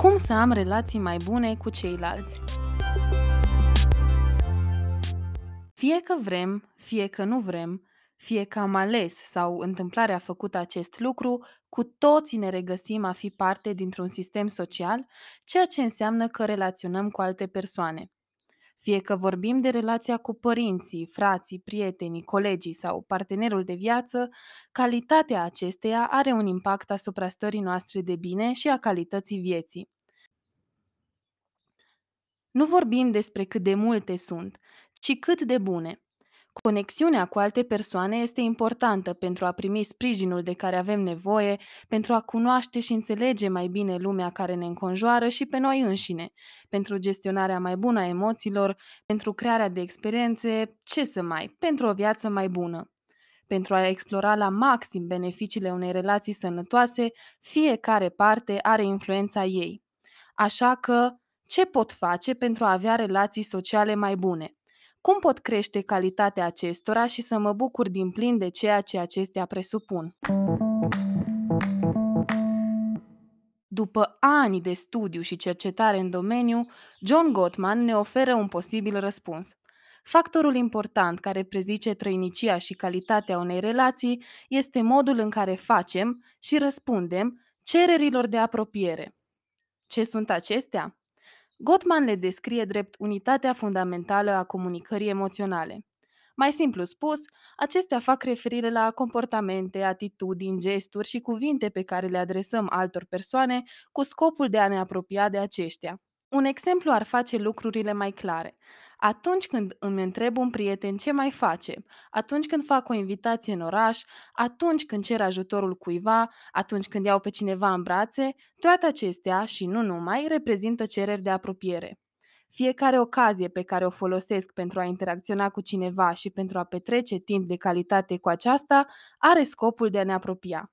Cum să am relații mai bune cu ceilalți? Fie că vrem, fie că nu vrem, fie că am ales sau întâmplarea a făcut acest lucru, cu toții ne regăsim a fi parte dintr-un sistem social, ceea ce înseamnă că relaționăm cu alte persoane. Fie că vorbim de relația cu părinții, frații, prietenii, colegii sau partenerul de viață, calitatea acesteia are un impact asupra stării noastre de bine și a calității vieții. Nu vorbim despre cât de multe sunt, ci cât de bune. Conexiunea cu alte persoane este importantă pentru a primi sprijinul de care avem nevoie, pentru a cunoaște și înțelege mai bine lumea care ne înconjoară și pe noi înșine, pentru gestionarea mai bună a emoțiilor, pentru crearea de experiențe, ce să mai, pentru o viață mai bună. Pentru a explora la maxim beneficiile unei relații sănătoase, fiecare parte are influența ei. Așa că, ce pot face pentru a avea relații sociale mai bune? Cum pot crește calitatea acestora și să mă bucur din plin de ceea ce acestea presupun? După ani de studiu și cercetare în domeniu, John Gottman ne oferă un posibil răspuns. Factorul important care prezice trăinicia și calitatea unei relații este modul în care facem și răspundem cererilor de apropiere. Ce sunt acestea? Gottman le descrie drept unitatea fundamentală a comunicării emoționale. Mai simplu spus, acestea fac referire la comportamente, atitudini, gesturi și cuvinte pe care le adresăm altor persoane cu scopul de a ne apropia de aceștia. Un exemplu ar face lucrurile mai clare. Atunci când îmi întreb un prieten ce mai face, atunci când fac o invitație în oraș, atunci când cer ajutorul cuiva, atunci când iau pe cineva în brațe, toate acestea, și nu numai, reprezintă cereri de apropiere. Fiecare ocazie pe care o folosesc pentru a interacționa cu cineva și pentru a petrece timp de calitate cu aceasta are scopul de a ne apropia.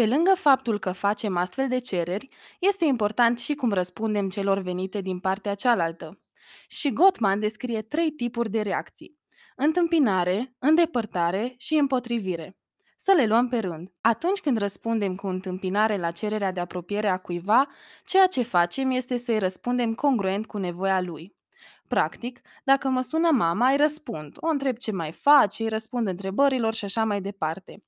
Pe lângă faptul că facem astfel de cereri, este important și cum răspundem celor venite din partea cealaltă. Și Gottman descrie trei tipuri de reacții. Întâmpinare, îndepărtare și împotrivire. Să le luăm pe rând. Atunci când răspundem cu întâmpinare la cererea de apropiere a cuiva, ceea ce facem este să-i răspundem congruent cu nevoia lui. Practic, dacă mă sună mama, îi răspund, o întreb ce mai faci, îi răspund întrebărilor și așa mai departe.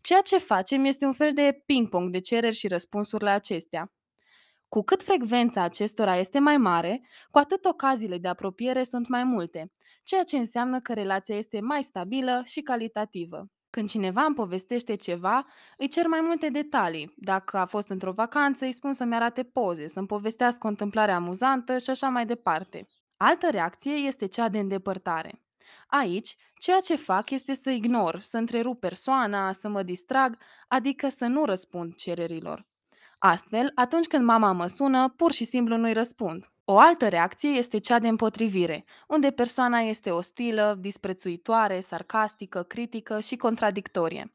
Ceea ce facem este un fel de ping-pong de cereri și răspunsuri la acestea. Cu cât frecvența acestora este mai mare, cu atât ocaziile de apropiere sunt mai multe, ceea ce înseamnă că relația este mai stabilă și calitativă. Când cineva îmi povestește ceva, îi cer mai multe detalii. Dacă a fost într-o vacanță, îi spun să-mi arate poze, să-mi povestească o întâmplare amuzantă și așa mai departe. Altă reacție este cea de îndepărtare. Aici, ceea ce fac este să ignor, să întrerup persoana, să mă distrag, adică să nu răspund cererilor. Astfel, atunci când mama mă sună, pur și simplu nu-i răspund. O altă reacție este cea de împotrivire, unde persoana este ostilă, disprețuitoare, sarcastică, critică și contradictorie.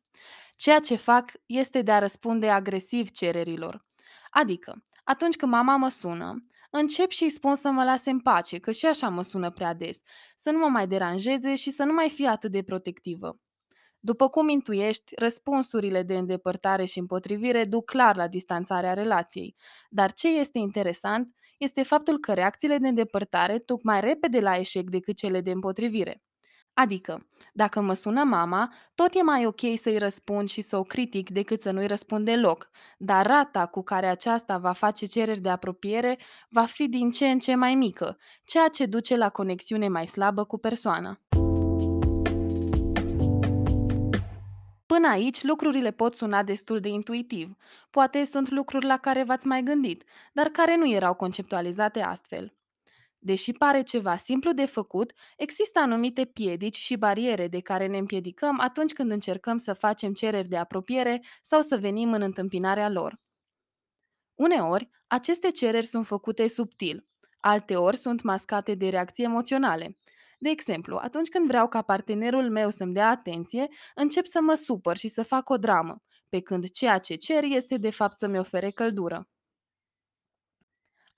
Ceea ce fac este de a răspunde agresiv cererilor. Adică, atunci când mama mă sună, încep și îi spun să mă lase în pace, că și așa mă sună prea des, să nu mă mai deranjeze și să nu mai fie atât de protectivă. După cum intuiești, răspunsurile de îndepărtare și împotrivire duc clar la distanțarea relației, dar ce este interesant este faptul că reacțiile de îndepărtare duc mai repede la eșec decât cele de împotrivire. Adică, dacă mă sună mama, tot e mai ok să-i răspund și să o critic decât să nu-i răspund deloc, dar rata cu care aceasta va face cereri de apropiere va fi din ce în ce mai mică, ceea ce duce la conexiune mai slabă cu persoana. Până aici, lucrurile pot suna destul de intuitiv. Poate sunt lucruri la care v-ați mai gândit, dar care nu erau conceptualizate astfel. Deși pare ceva simplu de făcut, există anumite piedici și bariere de care ne împiedicăm atunci când încercăm să facem cereri de apropiere sau să venim în întâmpinarea lor. Uneori, aceste cereri sunt făcute subtil, alteori sunt mascate de reacții emoționale. De exemplu, atunci când vreau ca partenerul meu să-mi dea atenție, încep să mă supăr și să fac o dramă, pe când ceea ce cer este de fapt să-mi ofere căldură.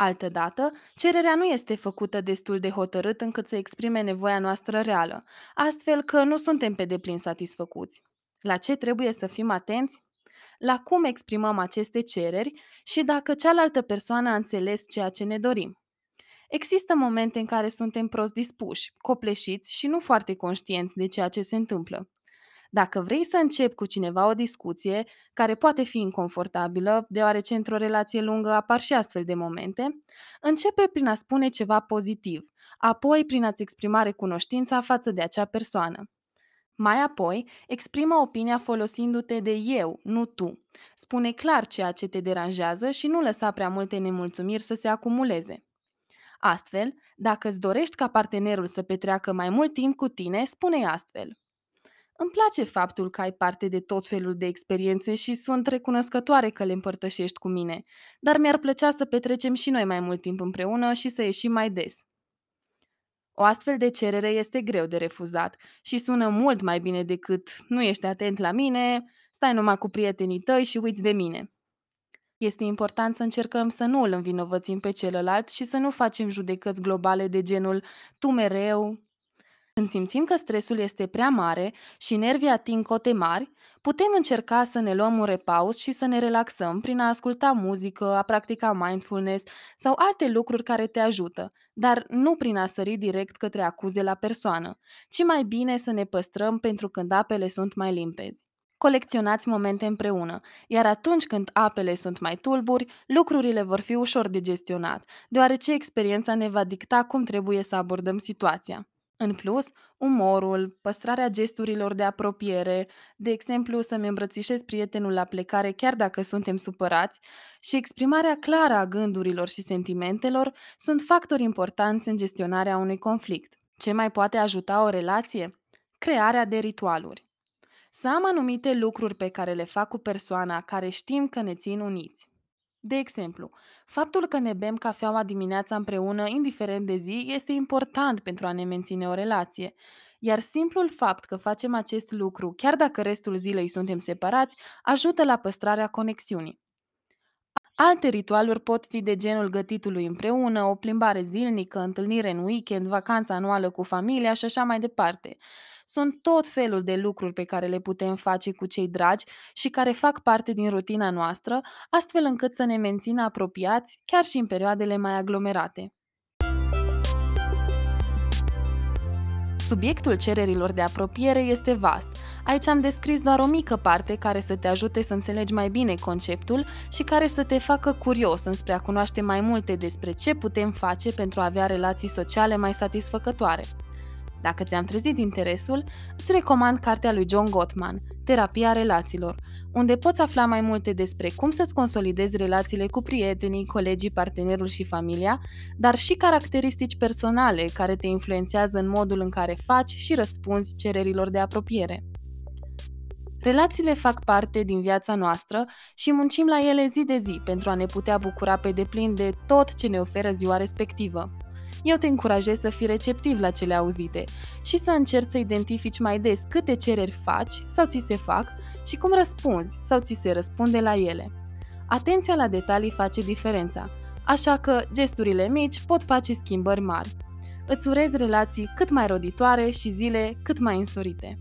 Altădată, cererea nu este făcută destul de hotărât încât să exprime nevoia noastră reală, astfel că nu suntem pe deplin satisfăcuți. La ce trebuie să fim atenți? la cum exprimăm aceste cereri și dacă cealaltă persoană a înțeles ceea ce ne dorim. Există momente în care suntem prost dispuși, copleșiți și nu foarte conștienți de ceea ce se întâmplă. Dacă vrei să începi cu cineva o discuție, care poate fi inconfortabilă, deoarece într-o relație lungă apar și astfel de momente, începe prin a spune ceva pozitiv, apoi prin a-ți exprima recunoștința față de acea persoană. Mai apoi, exprimă opinia folosindu-te de eu, nu tu. Spune clar ceea ce te deranjează și nu lăsa prea multe nemulțumiri să se acumuleze. Astfel, dacă îți dorești ca partenerul să petreacă mai mult timp cu tine, spune-i astfel. Îmi place faptul că ai parte de tot felul de experiențe și sunt recunoscătoare că le împărtășești cu mine, dar mi-ar plăcea să petrecem și noi mai mult timp împreună și să ieșim mai des. O astfel de cerere este greu de refuzat și sună mult mai bine decât nu ești atent la mine, stai numai cu prietenii tăi și uiți de mine. Este important să încercăm să nu îl învinovățim pe celălalt și să nu facem judecăți globale de genul tu mereu. Când simțim că stresul este prea mare și nervii ating cote mari, putem încerca să ne luăm un repaus și să ne relaxăm prin a asculta muzică, a practica mindfulness sau alte lucruri care te ajută, dar nu prin a sări direct către acuze la persoană, ci mai bine să ne păstrăm pentru când apele sunt mai limpezi. Colecționați momente împreună, iar atunci când apele sunt mai tulburi, lucrurile vor fi ușor de gestionat, deoarece experiența ne va dicta cum trebuie să abordăm situația. În plus, umorul, păstrarea gesturilor de apropiere, de exemplu să-mi îmbrățișez prietenul la plecare chiar dacă suntem supărați, și exprimarea clară a gândurilor și sentimentelor sunt factori importanți în gestionarea unui conflict. Ce mai poate ajuta o relație? Crearea de ritualuri. Să am anumite lucruri pe care le fac cu persoana care știm că ne țin uniți. De exemplu, faptul că ne bem cafeaua dimineața împreună, indiferent de zi, este important pentru a ne menține o relație. Iar simplul fapt că facem acest lucru, chiar dacă restul zilei suntem separați, ajută la păstrarea conexiunii. Alte ritualuri pot fi de genul gătitului împreună, o plimbare zilnică, întâlnire în weekend, vacanța anuală cu familia și așa mai departe. Sunt tot felul de lucruri pe care le putem face cu cei dragi și care fac parte din rutina noastră, astfel încât să ne mențină apropiați chiar și în perioadele mai aglomerate. Subiectul cererilor de apropiere este vast. Aici am descris doar o mică parte care să te ajute să înțelegi mai bine conceptul și care să te facă curios înspre a cunoaște mai multe despre ce putem face pentru a avea relații sociale mai satisfăcătoare. Dacă ți-am trezit interesul, îți recomand cartea lui John Gottman, Terapia relațiilor, unde poți afla mai multe despre cum să-ți consolidezi relațiile cu prietenii, colegii, partenerul și familia, dar și caracteristici personale care te influențează în modul în care faci și răspunzi cererilor de apropiere. Relațiile fac parte din viața noastră și muncim la ele zi de zi pentru a ne putea bucura pe deplin de tot ce ne oferă ziua respectivă eu te încurajez să fii receptiv la cele auzite și să încerci să identifici mai des câte cereri faci sau ți se fac și cum răspunzi sau ți se răspunde la ele. Atenția la detalii face diferența, așa că gesturile mici pot face schimbări mari. Îți urez relații cât mai roditoare și zile cât mai însorite.